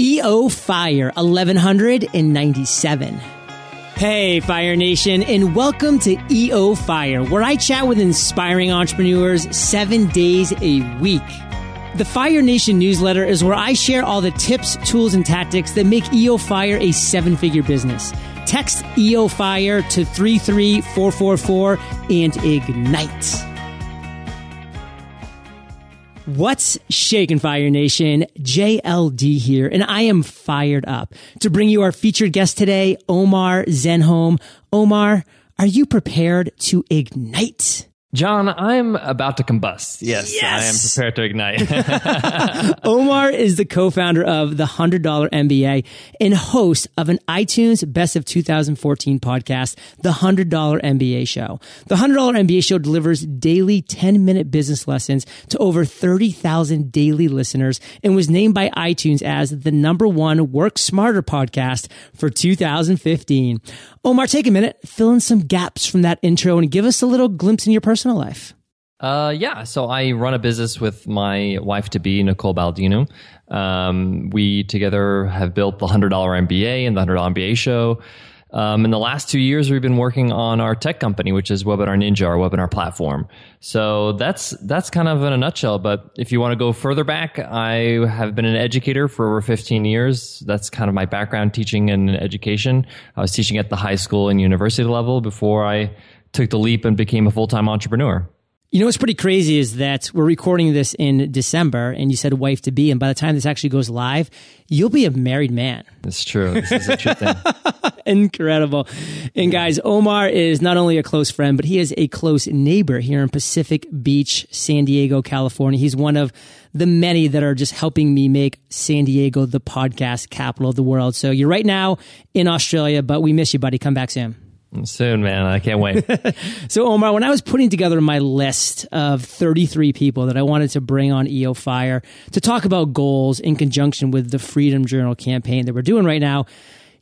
EO Fire 1197. Hey, Fire Nation, and welcome to EO Fire, where I chat with inspiring entrepreneurs seven days a week. The Fire Nation newsletter is where I share all the tips, tools, and tactics that make EO Fire a seven figure business. Text EO Fire to 33444 and ignite. What's shaking Fire Nation? JLD here, and I am fired up to bring you our featured guest today, Omar Zenhom. Omar, are you prepared to ignite? John, I'm about to combust. Yes, yes! I am prepared to ignite. Omar is the co-founder of the $100 MBA and host of an iTunes Best of 2014 podcast, The $100 MBA Show. The $100 MBA Show delivers daily 10-minute business lessons to over 30,000 daily listeners and was named by iTunes as the number one Work Smarter podcast for 2015. Omar, take a minute, fill in some gaps from that intro and give us a little glimpse in your personal life. Uh, yeah, so I run a business with my wife to be, Nicole Baldino. Um, we together have built the $100 MBA and the $100 MBA show. Um, in the last two years, we've been working on our tech company, which is Webinar Ninja, our webinar platform. So that's that's kind of in a nutshell. But if you want to go further back, I have been an educator for over 15 years. That's kind of my background, teaching and education. I was teaching at the high school and university level before I took the leap and became a full time entrepreneur. You know what's pretty crazy is that we're recording this in December and you said wife to be, and by the time this actually goes live, you'll be a married man. That's true. This is a true thing. Incredible. And guys, Omar is not only a close friend, but he is a close neighbor here in Pacific Beach, San Diego, California. He's one of the many that are just helping me make San Diego the podcast capital of the world. So you're right now in Australia, but we miss you, buddy. Come back soon. Soon, man. I can't wait. so, Omar, when I was putting together my list of 33 people that I wanted to bring on EO Fire to talk about goals in conjunction with the Freedom Journal campaign that we're doing right now,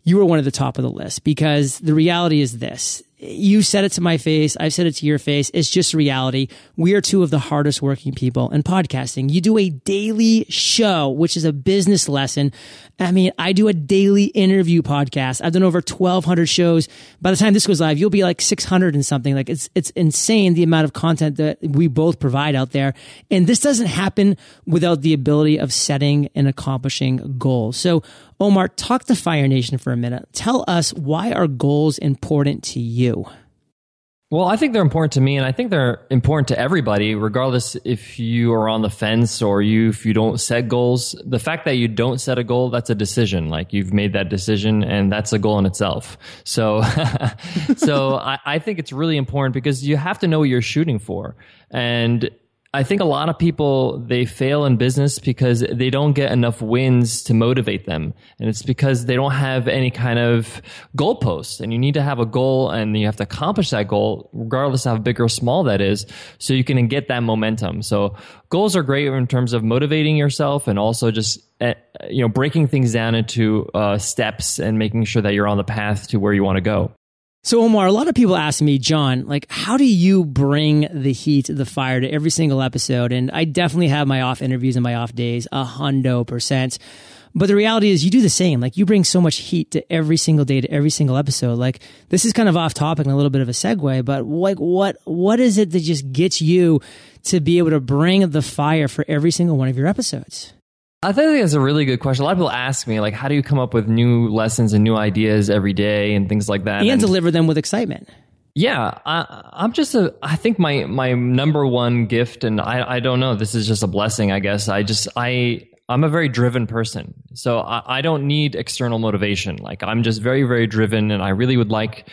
you were one of the top of the list because the reality is this you said it to my face. I've said it to your face. It's just reality. We are two of the hardest working people in podcasting. You do a daily show, which is a business lesson. I mean, I do a daily interview podcast. I've done over 1200 shows. By the time this goes live, you'll be like 600 and something. Like it's, it's insane the amount of content that we both provide out there. And this doesn't happen without the ability of setting and accomplishing goals. So Omar, talk to Fire Nation for a minute. Tell us why are goals important to you? Well, I think they're important to me, and I think they're important to everybody, regardless if you are on the fence or you if you don't set goals. The fact that you don't set a goal, that's a decision. Like you've made that decision, and that's a goal in itself. So, so I, I think it's really important because you have to know what you're shooting for, and I think a lot of people they fail in business because they don't get enough wins to motivate them, and it's because they don't have any kind of goalpost. And you need to have a goal, and you have to accomplish that goal, regardless of how big or small that is, so you can get that momentum. So goals are great in terms of motivating yourself, and also just eh, you know breaking things down into uh, steps and making sure that you're on the path to where you want to go. So Omar, a lot of people ask me, John, like, how do you bring the heat, the fire to every single episode? And I definitely have my off interviews and my off days, a hundo percent. But the reality is you do the same. Like you bring so much heat to every single day, to every single episode. Like this is kind of off topic and a little bit of a segue, but like what, what is it that just gets you to be able to bring the fire for every single one of your episodes? I think that's a really good question. A lot of people ask me, like, how do you come up with new lessons and new ideas every day and things like that? And, and deliver them with excitement. Yeah, I, am just a. I think my my number one gift, and I I don't know. This is just a blessing, I guess. I just I I'm a very driven person, so I, I don't need external motivation. Like I'm just very very driven, and I really would like.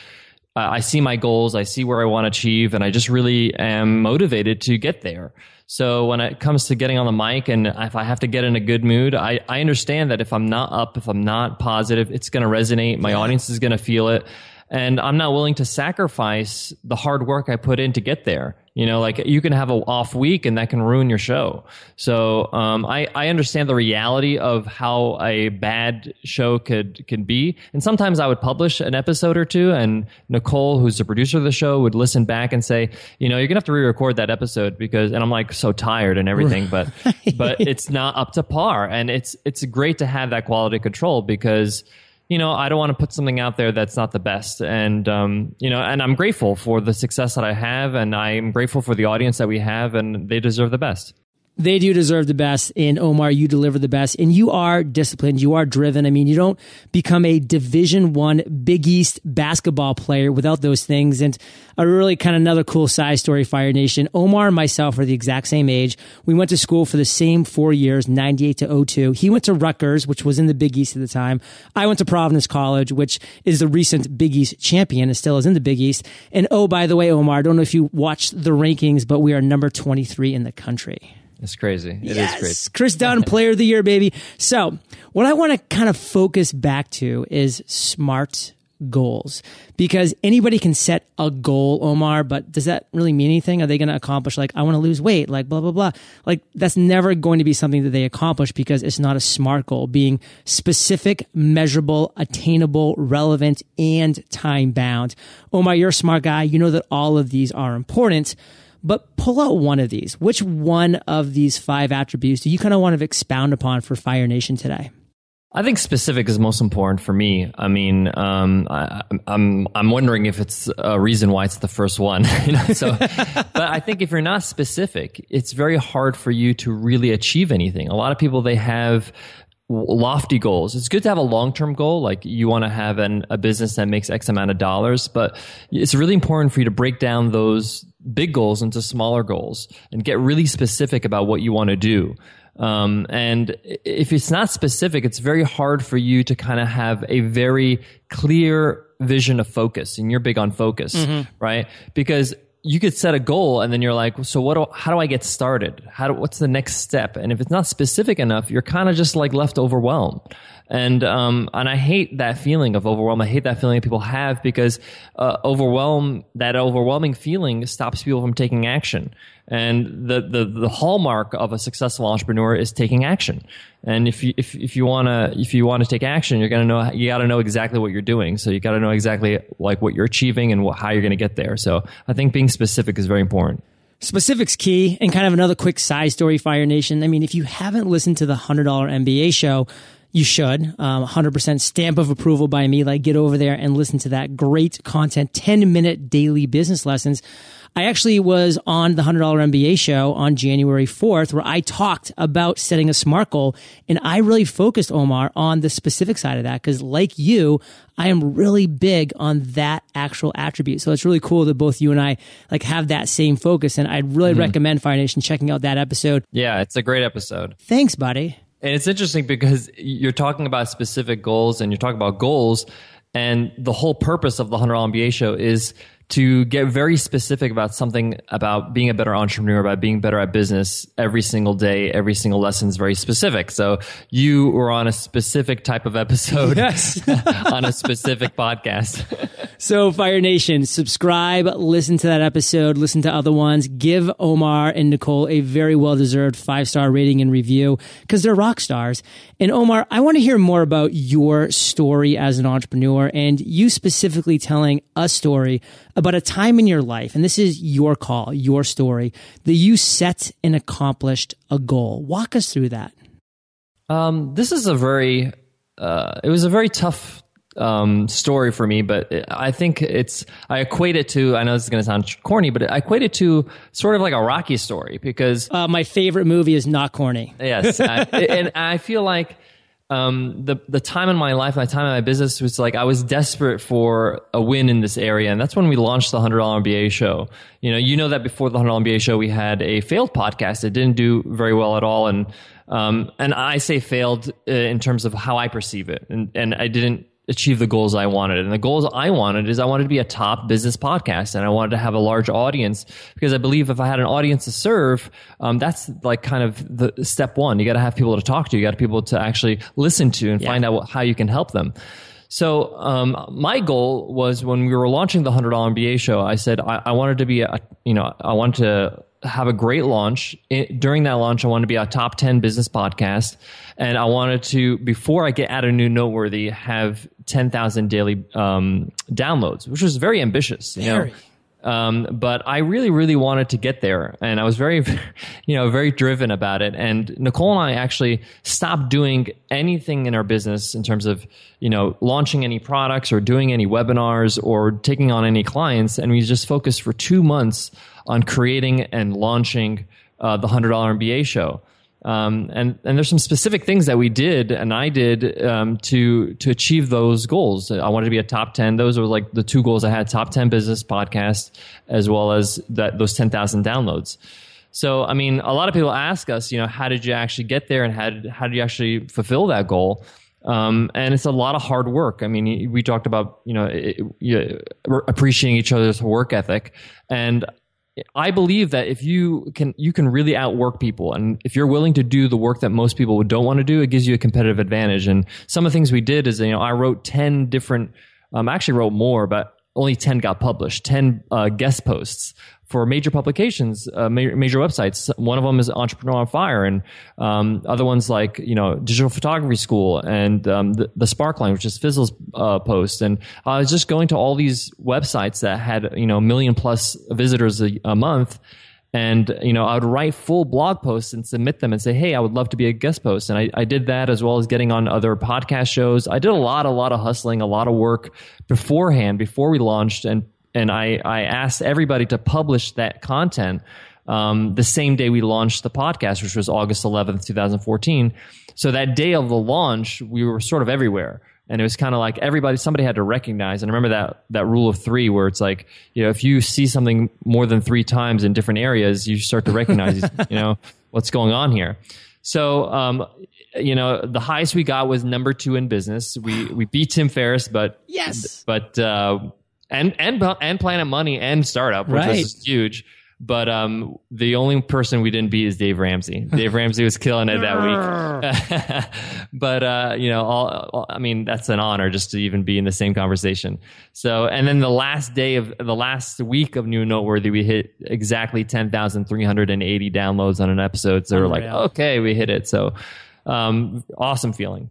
Uh, I see my goals, I see where I want to achieve, and I just really am motivated to get there. So when it comes to getting on the mic and if I have to get in a good mood, I, I understand that if I'm not up, if I'm not positive, it's going to resonate. My audience is going to feel it. And I'm not willing to sacrifice the hard work I put in to get there. You know, like you can have an off week and that can ruin your show. So um, I, I understand the reality of how a bad show could can be. And sometimes I would publish an episode or two, and Nicole, who's the producer of the show, would listen back and say, you know, you're gonna have to re-record that episode because, and I'm like so tired and everything, but but it's not up to par, and it's it's great to have that quality control because you know, I don't want to put something out there that's not the best. And, um, you know, and I'm grateful for the success that I have and I'm grateful for the audience that we have and they deserve the best they do deserve the best. And Omar, you deliver the best. And you are disciplined. You are driven. I mean, you don't become a Division One Big East basketball player without those things. And a really kind of another cool side story, Fire Nation. Omar and myself are the exact same age. We went to school for the same four years, 98 to 02. He went to Rutgers, which was in the Big East at the time. I went to Providence College, which is the recent Big East champion and still is in the Big East. And oh, by the way, Omar, I don't know if you watched the rankings, but we are number 23 in the country. It's crazy. It yes. is crazy. Kris Dunn, player of the year, baby. So, what I want to kind of focus back to is smart goals because anybody can set a goal, Omar, but does that really mean anything? Are they going to accomplish, like, I want to lose weight, like, blah, blah, blah? Like, that's never going to be something that they accomplish because it's not a smart goal. Being specific, measurable, attainable, relevant, and time bound. Omar, you're a smart guy. You know that all of these are important but pull out one of these. Which one of these five attributes do you kind of want to expound upon for Fire Nation today? I think specific is most important for me. I mean, um, I, am I'm, I'm wondering if it's a reason why it's the first one. you know? So, but I think if you're not specific, it's very hard for you to really achieve anything. A lot of people they have lofty goals. It's good to have a long term goal, like you want to have an, a business that makes X amount of dollars, but it's really important for you to break down those big goals into smaller goals and get really specific about what you want to do. Um, and if it's not specific, it's very hard for you to kind of have a very clear vision of focus. And you're big on focus, mm-hmm. right? Because you could set a goal and then you're like, so what? Do, how do I get started? How do, what's the next step? And if it's not specific enough, you're kind of just like left overwhelmed. And um, and I hate that feeling of overwhelm. I hate that feeling that people have because uh, overwhelm that overwhelming feeling stops people from taking action. And the, the, the hallmark of a successful entrepreneur is taking action. And if you, if, if you want to, if you want to take action, you're to know, you got to know exactly what you're doing. So you got to know exactly like what you're achieving and what, how you're to get there. So I think being specific is very important. Specifics key and kind of another quick side story, Fire Nation. I mean, if you haven't listened to the $100 MBA show, you should. Um, 100% stamp of approval by me. Like, get over there and listen to that great content, 10 minute daily business lessons. I actually was on the $100 MBA show on January 4th where I talked about setting a SMART goal. And I really focused, Omar, on the specific side of that because, like you, I am really big on that actual attribute. So it's really cool that both you and I like have that same focus. And I'd really mm-hmm. recommend Fire Nation checking out that episode. Yeah, it's a great episode. Thanks, buddy. And it's interesting because you're talking about specific goals and you're talking about goals. And the whole purpose of the $100 MBA show is to get very specific about something about being a better entrepreneur, about being better at business every single day, every single lesson is very specific. So you were on a specific type of episode yes. on a specific podcast. so Fire Nation, subscribe, listen to that episode, listen to other ones, give Omar and Nicole a very well deserved five star rating and review because they're rock stars. And Omar, I want to hear more about your story as an entrepreneur and you specifically telling a story about a time in your life, and this is your call, your story, that you set and accomplished a goal. Walk us through that. Um, this is a very, uh, it was a very tough um, story for me, but I think it's, I equate it to, I know this is going to sound corny, but I equate it to sort of like a Rocky story because. Uh, my favorite movie is not corny. Yes. I, and I feel like um, the the time in my life, my time in my business was like I was desperate for a win in this area, and that's when we launched the hundred dollar MBA show. You know, you know that before the hundred dollar MBA show, we had a failed podcast that didn't do very well at all, and um, and I say failed uh, in terms of how I perceive it, and and I didn't achieve the goals I wanted. And the goals I wanted is I wanted to be a top business podcast and I wanted to have a large audience because I believe if I had an audience to serve, um, that's like kind of the step one. You got to have people to talk to. You got to people to actually listen to and yeah. find out what, how you can help them. So um, my goal was when we were launching the hundred dollar MBA show, I said I, I, wanted to be a, you know, I wanted to have a great launch. It, during that launch, I wanted to be a top 10 business podcast. And I wanted to, before I get out of New Noteworthy, have 10,000 daily um, downloads, which was very ambitious. Very. You know? Um, but I really, really wanted to get there, and I was very, you know, very driven about it. And Nicole and I actually stopped doing anything in our business in terms of, you know, launching any products or doing any webinars or taking on any clients, and we just focused for two months on creating and launching uh, the hundred dollar MBA show. Um, and and there's some specific things that we did and I did um, to to achieve those goals. I wanted to be a top ten. Those were like the two goals I had: top ten business podcast, as well as that those ten thousand downloads. So I mean, a lot of people ask us, you know, how did you actually get there, and how did, how did you actually fulfill that goal? Um, and it's a lot of hard work. I mean, we talked about you know it, it, appreciating each other's work ethic, and I believe that if you can, you can really outwork people. And if you're willing to do the work that most people don't want to do, it gives you a competitive advantage. And some of the things we did is, you know, I wrote 10 different, um, I actually wrote more, but only 10 got published, 10 uh, guest posts for major publications, uh, major, major, websites. One of them is Entrepreneur on Fire, and um, other ones like you know Digital Photography School and um, the, the, Sparkline, which is Fizzle's uh, post. And I was just going to all these websites that had you know a million plus visitors a, a month. And you know, I would write full blog posts and submit them and say, "Hey, I would love to be a guest post." And I, I did that as well as getting on other podcast shows. I did a lot, a lot of hustling, a lot of work beforehand before we launched, and and I, I asked everybody to publish that content um, the same day we launched the podcast, which was August 11th, 2014. So that day of the launch, we were sort of everywhere. And it was kind of like everybody, somebody had to recognize. And I remember that, that rule of three where it's like, you know, if you see something more than three times in different areas, you start to recognize, you know, what's going on here. So, um, you know, the highest we got was number two in business. We, we beat Tim Ferriss, but, yes, but, uh, and and and Planet Money and Startup, which right. was huge. But um, the only person we didn't beat is Dave Ramsey. Dave Ramsey was killing it that week. but uh, you know, all, all, I mean, that's an honor just to even be in the same conversation. So, and then the last day of the last week of New Noteworthy, we hit exactly ten thousand three hundred and eighty downloads on an episode. So we're like, okay, we hit it. So, um, awesome feeling.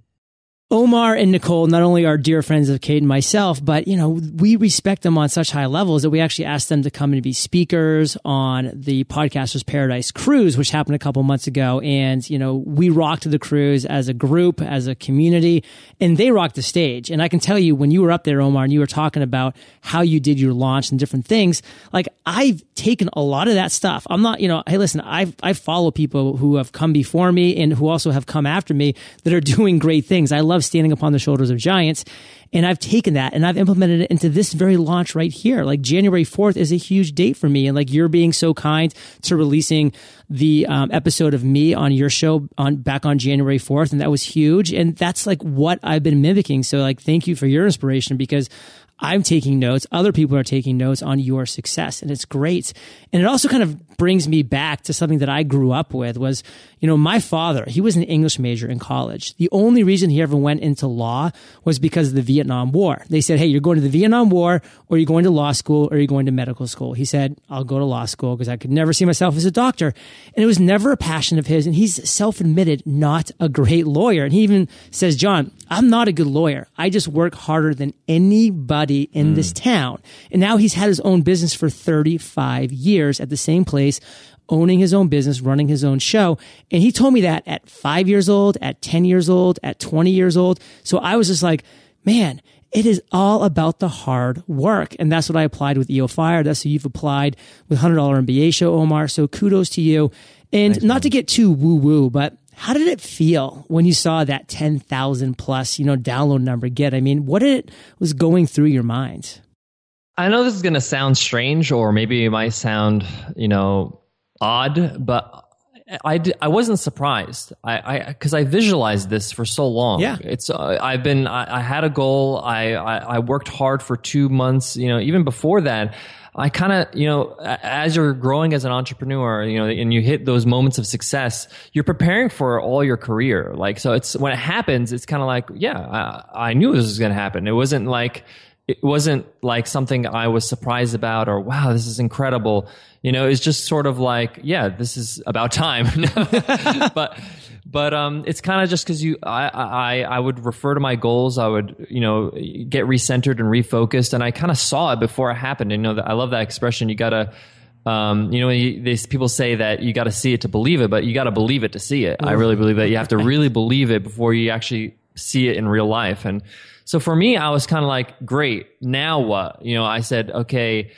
Omar and Nicole not only are dear friends of Kate and myself, but you know we respect them on such high levels that we actually asked them to come and be speakers on the Podcasters Paradise cruise, which happened a couple months ago. And you know we rocked the cruise as a group, as a community, and they rocked the stage. And I can tell you when you were up there, Omar, and you were talking about how you did your launch and different things, like I've taken a lot of that stuff. I'm not, you know, hey, listen, I I follow people who have come before me and who also have come after me that are doing great things. I love love standing upon the shoulders of giants. And I've taken that and I've implemented it into this very launch right here. Like January 4th is a huge date for me. And like you're being so kind to releasing the um, episode of me on your show on back on January 4th. And that was huge. And that's like what I've been mimicking. So like, thank you for your inspiration because I'm taking notes. Other people are taking notes on your success and it's great. And it also kind of brings me back to something that I grew up with was, you know, my father, he was an English major in college. The only reason he ever went into law was because of the Vietnam War. They said, Hey, you're going to the Vietnam War or you're going to law school or you're going to medical school. He said, I'll go to law school because I could never see myself as a doctor. And it was never a passion of his. And he's self admitted not a great lawyer. And he even says, John, I'm not a good lawyer. I just work harder than anybody in mm. this town. And now he's had his own business for 35 years at the same place owning his own business, running his own show. And he told me that at five years old, at 10 years old, at 20 years old. So I was just like, man, it is all about the hard work. And that's what I applied with EO Fire. That's what you've applied with $100 MBA show, Omar. So kudos to you. And not to get too woo woo, but how did it feel when you saw that 10,000 plus, you know, download number get? I mean, what it was going through your mind? I know this is going to sound strange or maybe it might sound, you know, odd, but I, I wasn't surprised. I, I, cause I visualized this for so long. Yeah. It's, uh, I've been, I, I, had a goal. I, I, I worked hard for two months, you know, even before that. I kind of, you know, as you're growing as an entrepreneur, you know, and you hit those moments of success, you're preparing for all your career. Like, so it's when it happens, it's kind of like, yeah, I, I knew this was going to happen. It wasn't like, it wasn't like something I was surprised about or wow, this is incredible. You know, it's just sort of like, yeah, this is about time. but but um, it's kind of just because you, I, I, I would refer to my goals. I would, you know, get recentered and refocused, and I kind of saw it before it happened. And, you know, I love that expression. You gotta, um, you know, you, these people say that you got to see it to believe it, but you got to believe it to see it. I really believe that you have to really believe it before you actually see it in real life. And so for me, I was kind of like, great. Now what? You know, I said, okay,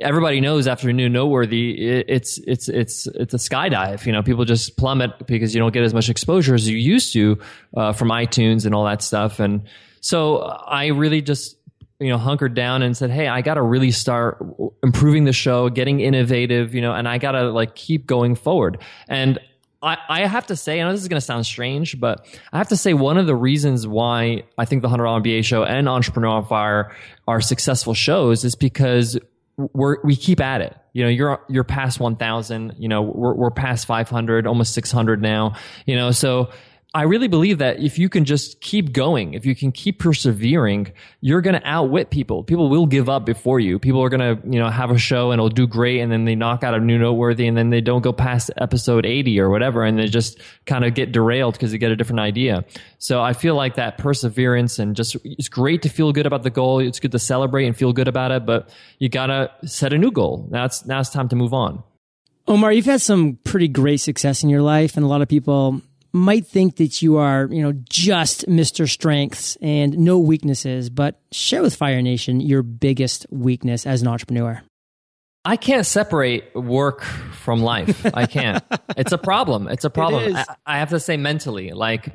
everybody knows after new noteworthy it's it's it's it's a skydive you know people just plummet because you don't get as much exposure as you used to uh, from itunes and all that stuff. And so i really just you know hunkered down and said hey i gotta really start improving the show getting innovative you know and i gotta like keep going forward. And I, I have to say, I know this is going to sound strange, but I have to say one of the reasons why I think the $100 MBA show and Entrepreneur on Fire are successful shows is because we're, we keep at it. You know, you're, you're past 1000, you know, we're, we're past 500, almost 600 now, you know, so I really believe that if you can just keep going, if you can keep persevering, you're going to outwit people. People will give up before you. People are going to, you know, have a show and it'll do great and then they knock out a new noteworthy and then they don't go past episode 80 or whatever and they just kind of get derailed because they get a different idea. So I feel like that perseverance and just, it's great to feel good about the goal. It's good to celebrate and feel good about it, but you got to set a new goal. Now it's, now it's time to move on. Omar, you've had some pretty great success in your life and a lot of people might think that you are, you know, just Mr. Strengths and no weaknesses, but share with Fire Nation your biggest weakness as an entrepreneur. I can't separate work from life. I can't. it's a problem. It's a problem. I, I have to say mentally, like,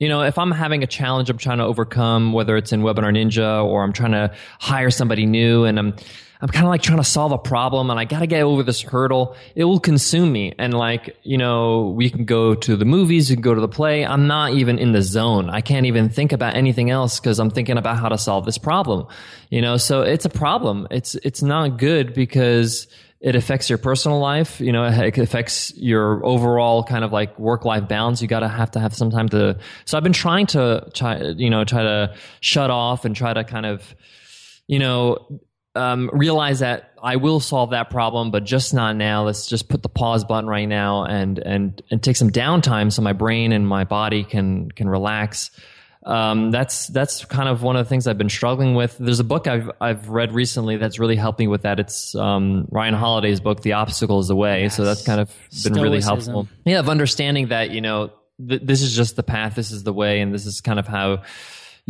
you know, if I'm having a challenge I'm trying to overcome, whether it's in Webinar Ninja or I'm trying to hire somebody new and I'm I'm kind of like trying to solve a problem and I got to get over this hurdle. It will consume me. And like, you know, we can go to the movies, can go to the play. I'm not even in the zone. I can't even think about anything else because I'm thinking about how to solve this problem. You know, so it's a problem. It's, it's not good because it affects your personal life. You know, it affects your overall kind of like work life balance. You got to have to have some time to. So I've been trying to try, you know, try to shut off and try to kind of, you know, um, realize that I will solve that problem, but just not now. Let's just put the pause button right now and and and take some downtime so my brain and my body can can relax. Um, that's that's kind of one of the things I've been struggling with. There's a book I've I've read recently that's really helped me with that. It's um, Ryan Holiday's book, The Obstacle Is the Way. Yes. So that's kind of been Stoicism. really helpful. Yeah, of understanding that you know th- this is just the path, this is the way, and this is kind of how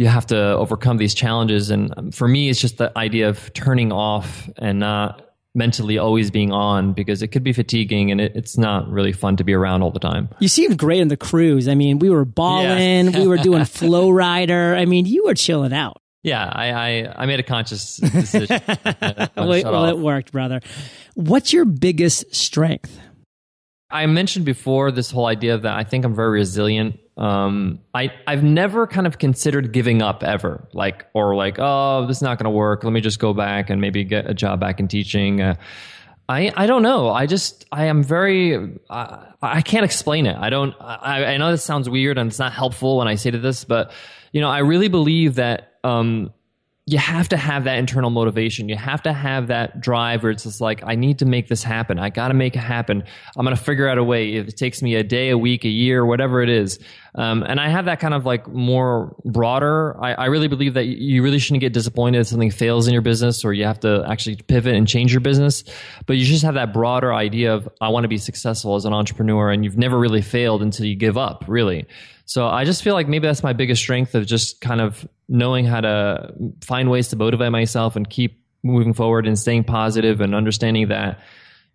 you have to overcome these challenges. And um, for me, it's just the idea of turning off and not mentally always being on because it could be fatiguing and it, it's not really fun to be around all the time. You seemed great on the cruise. I mean, we were balling, yeah. we were doing FlowRider. I mean, you were chilling out. Yeah, I, I, I made a conscious decision. well, well it worked, brother. What's your biggest strength? I mentioned before this whole idea that I think I'm very resilient. Um, I I've never kind of considered giving up ever, like or like oh this is not going to work. Let me just go back and maybe get a job back in teaching. Uh, I I don't know. I just I am very I, I can't explain it. I don't. I, I know this sounds weird and it's not helpful when I say to this, but you know I really believe that um, you have to have that internal motivation. You have to have that drive where it's just like, I need to make this happen. I got to make it happen. I'm going to figure out a way. If it takes me a day, a week, a year, whatever it is. Um, and I have that kind of like more broader. I, I, really believe that you really shouldn't get disappointed if something fails in your business or you have to actually pivot and change your business. But you just have that broader idea of, I want to be successful as an entrepreneur and you've never really failed until you give up, really. So I just feel like maybe that's my biggest strength of just kind of knowing how to find ways to motivate myself and keep moving forward and staying positive and understanding that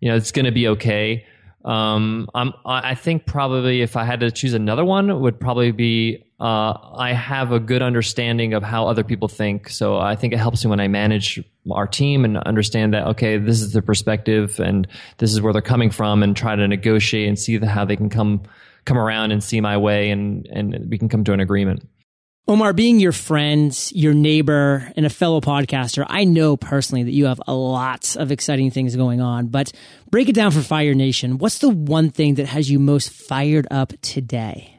you know it's going to be okay. Um, I'm, I think probably if I had to choose another one, it would probably be uh, I have a good understanding of how other people think. So I think it helps me when I manage our team and understand that okay, this is the perspective and this is where they're coming from, and try to negotiate and see the, how they can come come around and see my way and and we can come to an agreement. Omar, being your friend, your neighbor, and a fellow podcaster, I know personally that you have a lot of exciting things going on, but break it down for Fire Nation. What's the one thing that has you most fired up today?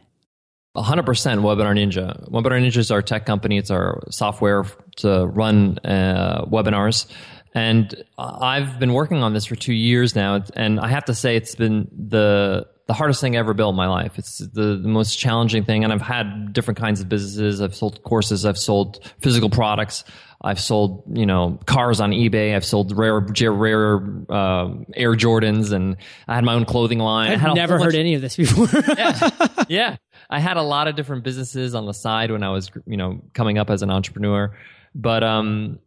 100% Webinar Ninja. Webinar Ninja is our tech company. It's our software to run uh, webinars. And I've been working on this for two years now. And I have to say, it's been the the hardest thing I ever built in my life. It's the, the, most challenging thing. And I've had different kinds of businesses. I've sold courses. I've sold physical products. I've sold, you know, cars on eBay. I've sold rare, rare uh, Air Jordans, and I had my own clothing line. I've never heard any of this before. yeah. yeah, I had a lot of different businesses on the side when I was, you know, coming up as an entrepreneur. But um,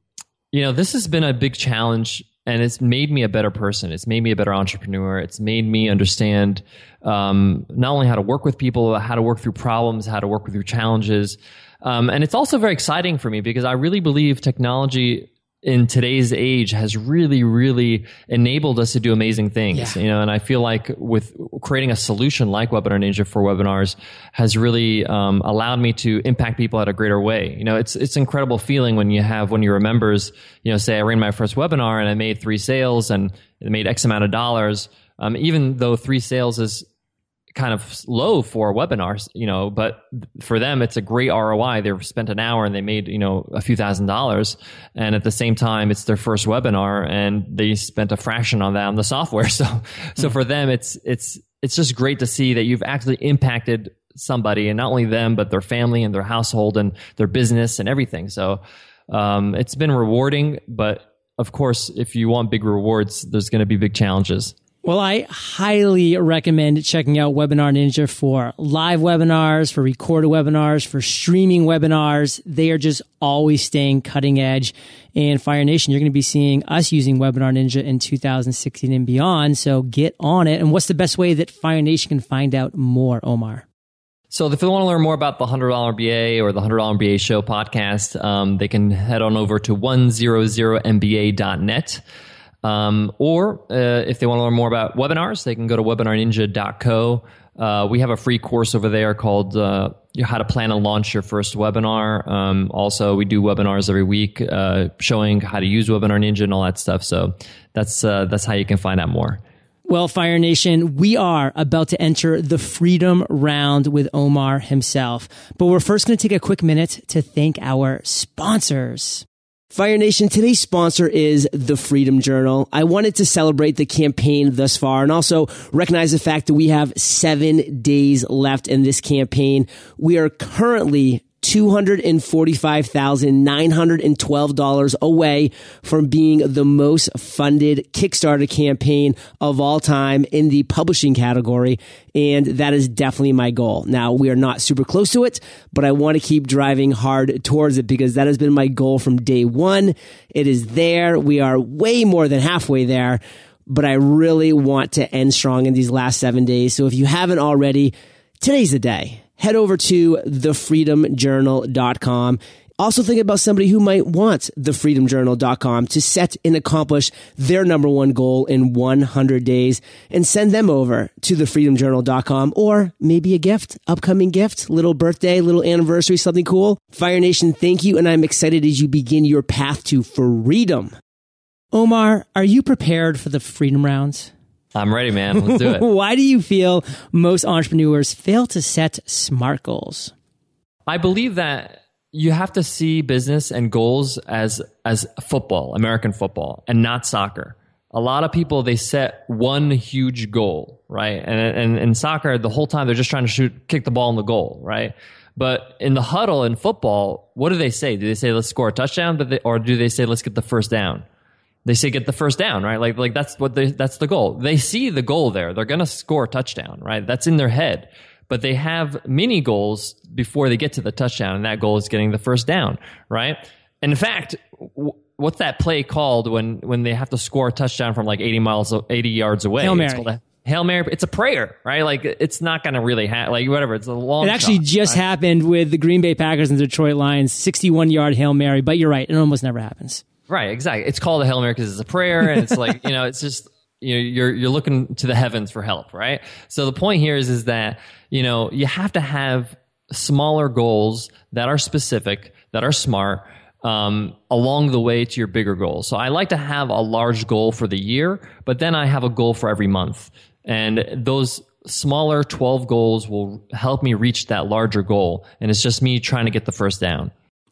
you know, this has been a big challenge and it's made me a better person. It's made me a better entrepreneur. It's made me understand um, not only how to work with people, how to work through problems, how to work through challenges. Um, and it's also very exciting for me because I really believe technology in today's age has really, really enabled us to do amazing things. Yeah. You know, and I feel like with creating a solution like Webinar Ninja for webinars has really um, allowed me to impact people at a greater way. You know, it's it's incredible feeling when you have when you your members, you know, say I ran my first webinar and I made three sales and it made X amount of dollars. Um, even though three sales is kind of low for webinars, you know, but for them, it's a great ROI. They've spent an hour and they made, you know, a few thousand dollars. And at the same time, it's their first webinar and they spent a fraction on that on the software. So, so hmm. for them, it's, it's, it's just great to see that you've actually impacted somebody and not only them, but their family and their household and their business and everything. So, um, it's been rewarding, but of course, if you want big rewards, there's going to be big challenges. Well, I highly recommend checking out Webinar Ninja for live webinars, for recorded webinars, for streaming webinars. They are just always staying cutting edge. And Fire Nation, you're going to be seeing us using Webinar Ninja in 2016 and beyond. So get on it. And what's the best way that Fire Nation can find out more, Omar? So if they want to learn more about the $100 MBA or the $100 MBA show podcast, um, they can head on over to 100mba.net. Um, or uh, if they want to learn more about webinars, they can go to webinarninja.co. Uh, we have a free course over there called uh, How to Plan and Launch Your First Webinar. Um, also, we do webinars every week uh, showing how to use Webinar Ninja and all that stuff. So that's uh, that's how you can find out more. Well, Fire Nation, we are about to enter the freedom round with Omar himself. But we're first going to take a quick minute to thank our sponsors. Fire Nation, today's sponsor is the Freedom Journal. I wanted to celebrate the campaign thus far and also recognize the fact that we have seven days left in this campaign. We are currently $245,912 away from being the most funded Kickstarter campaign of all time in the publishing category. And that is definitely my goal. Now, we are not super close to it, but I want to keep driving hard towards it because that has been my goal from day one. It is there. We are way more than halfway there, but I really want to end strong in these last seven days. So if you haven't already, today's the day head over to thefreedomjournal.com. Also think about somebody who might want thefreedomjournal.com to set and accomplish their number one goal in 100 days and send them over to thefreedomjournal.com or maybe a gift, upcoming gift, little birthday, little anniversary, something cool. Fire Nation, thank you. And I'm excited as you begin your path to freedom. Omar, are you prepared for the freedom rounds? I'm ready, man. Let's do it. Why do you feel most entrepreneurs fail to set smart goals? I believe that you have to see business and goals as as football, American football, and not soccer. A lot of people they set one huge goal, right? And and in soccer, the whole time they're just trying to shoot, kick the ball in the goal, right? But in the huddle in football, what do they say? Do they say let's score a touchdown, or do they say let's get the first down? They say get the first down, right? Like like that's what they, that's the goal. They see the goal there. They're going to score a touchdown, right? That's in their head. But they have mini goals before they get to the touchdown, and that goal is getting the first down, right? And in fact, w- what's that play called when when they have to score a touchdown from like 80 miles 80 yards away? Hail Mary. A, Hail Mary, it's a prayer, right? Like it's not going to really happen. Like whatever, it's a long. It actually shot, just right? happened with the Green Bay Packers and Detroit Lions, sixty-one yard hail mary. But you're right, it almost never happens. Right, exactly. It's called a Hail Mary because it's a prayer, and it's like you know, it's just you know, you're you're looking to the heavens for help, right? So the point here is is that you know you have to have smaller goals that are specific, that are smart, um, along the way to your bigger goal. So I like to have a large goal for the year, but then I have a goal for every month. And those smaller 12 goals will help me reach that larger goal. And it's just me trying to get the first down.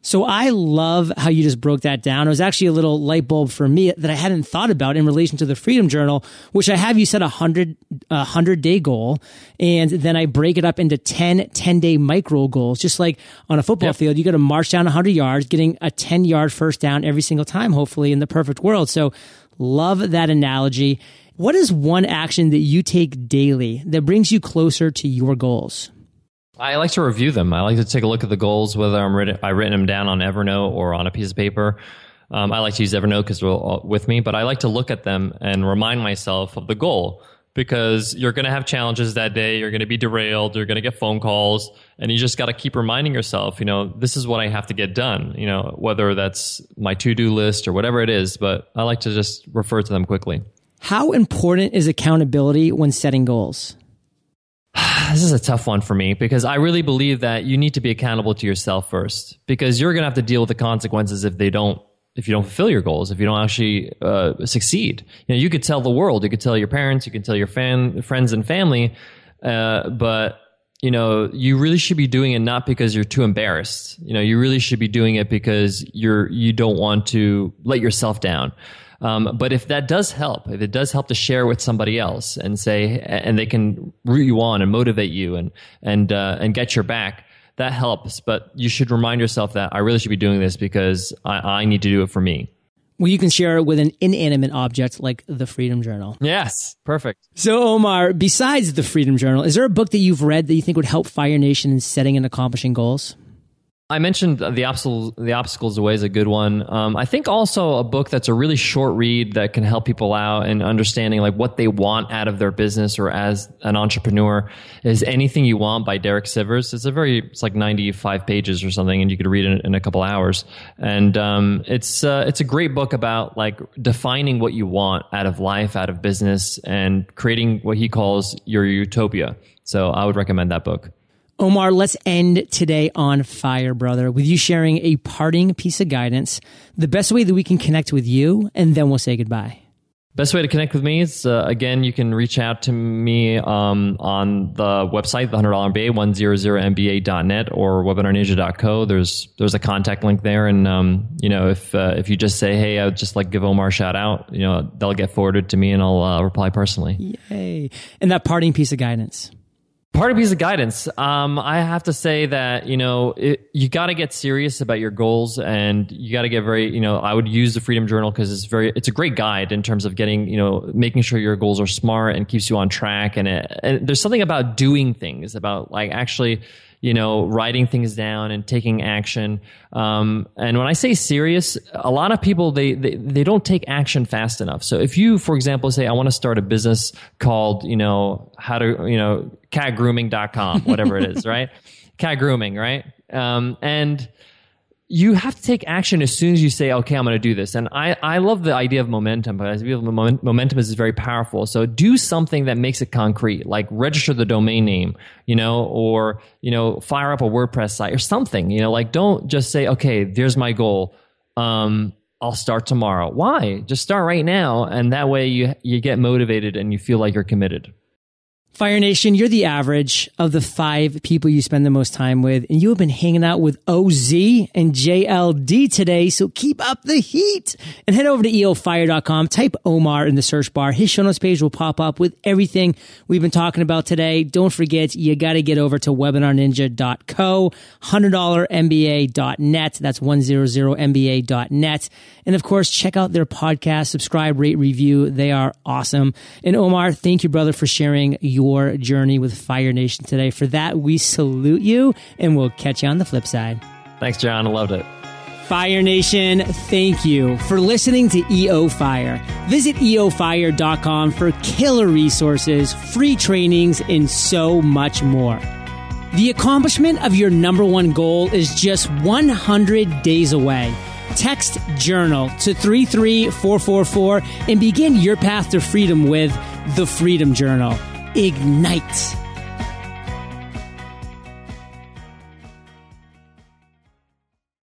So I love how you just broke that down. It was actually a little light bulb for me that I hadn't thought about in relation to the Freedom Journal, which I have you set a hundred, a hundred day goal. And then I break it up into 10, 10 day micro goals. Just like on a football yep. field, you got to march down hundred yards, getting a 10 yard first down every single time, hopefully in the perfect world. So love that analogy. What is one action that you take daily that brings you closer to your goals? I like to review them. I like to take a look at the goals, whether I'm written, I written them down on Evernote or on a piece of paper. Um, I like to use Evernote because they're all with me, but I like to look at them and remind myself of the goal because you're going to have challenges that day. You're going to be derailed. You're going to get phone calls, and you just got to keep reminding yourself, you know, this is what I have to get done. You know, whether that's my to do list or whatever it is. But I like to just refer to them quickly. How important is accountability when setting goals? This is a tough one for me because I really believe that you need to be accountable to yourself first because you're going to have to deal with the consequences if they don't if you don't fulfill your goals, if you don't actually uh, succeed. You know, you could tell the world, you could tell your parents, you can tell your fan, friends and family, uh, but you know, you really should be doing it not because you're too embarrassed. You know, you really should be doing it because you're you don't want to let yourself down. Um, but if that does help, if it does help to share with somebody else and say, and they can root you on and motivate you and and uh, and get your back, that helps. But you should remind yourself that I really should be doing this because I, I need to do it for me. Well, you can share it with an inanimate object like the Freedom Journal. Yes, perfect. So, Omar, besides the Freedom Journal, is there a book that you've read that you think would help Fire Nation in setting and accomplishing goals? I mentioned the obstacles. The obstacles away is a good one. Um, I think also a book that's a really short read that can help people out in understanding like what they want out of their business or as an entrepreneur is Anything You Want by Derek Sivers. It's a very it's like ninety five pages or something, and you could read it in, a couple hours. And um, it's uh, it's a great book about like defining what you want out of life, out of business, and creating what he calls your utopia. So I would recommend that book. Omar, let's end today on fire, brother, with you sharing a parting piece of guidance, the best way that we can connect with you, and then we'll say goodbye. Best way to connect with me is uh, again, you can reach out to me um, on the website, the hundred dollar MBA, one zero zero MBA.net or webinarninja.co. There's there's a contact link there, and um, you know if uh, if you just say, hey, I would just like give Omar a shout out, you know they'll get forwarded to me, and I'll uh, reply personally. Yay! And that parting piece of guidance part of piece of guidance. Um, i have to say that you know it, you got to get serious about your goals and you got to get very you know i would use the freedom journal because it's very it's a great guide in terms of getting you know making sure your goals are smart and keeps you on track. And, it, and there's something about doing things about like actually you know, writing things down and taking action. Um, and when I say serious, a lot of people, they, they, they don't take action fast enough. So if you, for example, say, I want to start a business called, you know, how to, you know, catgrooming.com, whatever it is, right? Cat grooming, right? Um, and, you have to take action as soon as you say, okay, I'm going to do this. And I, I love the idea of momentum, but I feel momentum is very powerful. So do something that makes it concrete, like register the domain name, you know, or, you know, fire up a WordPress site or something, you know, like don't just say, okay, there's my goal. Um, I'll start tomorrow. Why? Just start right now. And that way you, you get motivated and you feel like you're committed. Fire Nation, you're the average of the five people you spend the most time with, and you have been hanging out with OZ and JLD today, so keep up the heat and head over to eofire.com, type Omar in the search bar. His show notes page will pop up with everything we've been talking about today. Don't forget, you got to get over to webinarninja.co, $100mba.net. That's 100mba.net. And of course, check out their podcast, subscribe, rate, review. They are awesome. And Omar, thank you, brother, for sharing your journey with Fire Nation today. For that, we salute you and we'll catch you on the flip side. Thanks, John. I loved it. Fire Nation, thank you for listening to EO Fire. Visit eofire.com for killer resources, free trainings, and so much more. The accomplishment of your number one goal is just 100 days away. Text journal to 33444 and begin your path to freedom with the Freedom Journal. Ignite.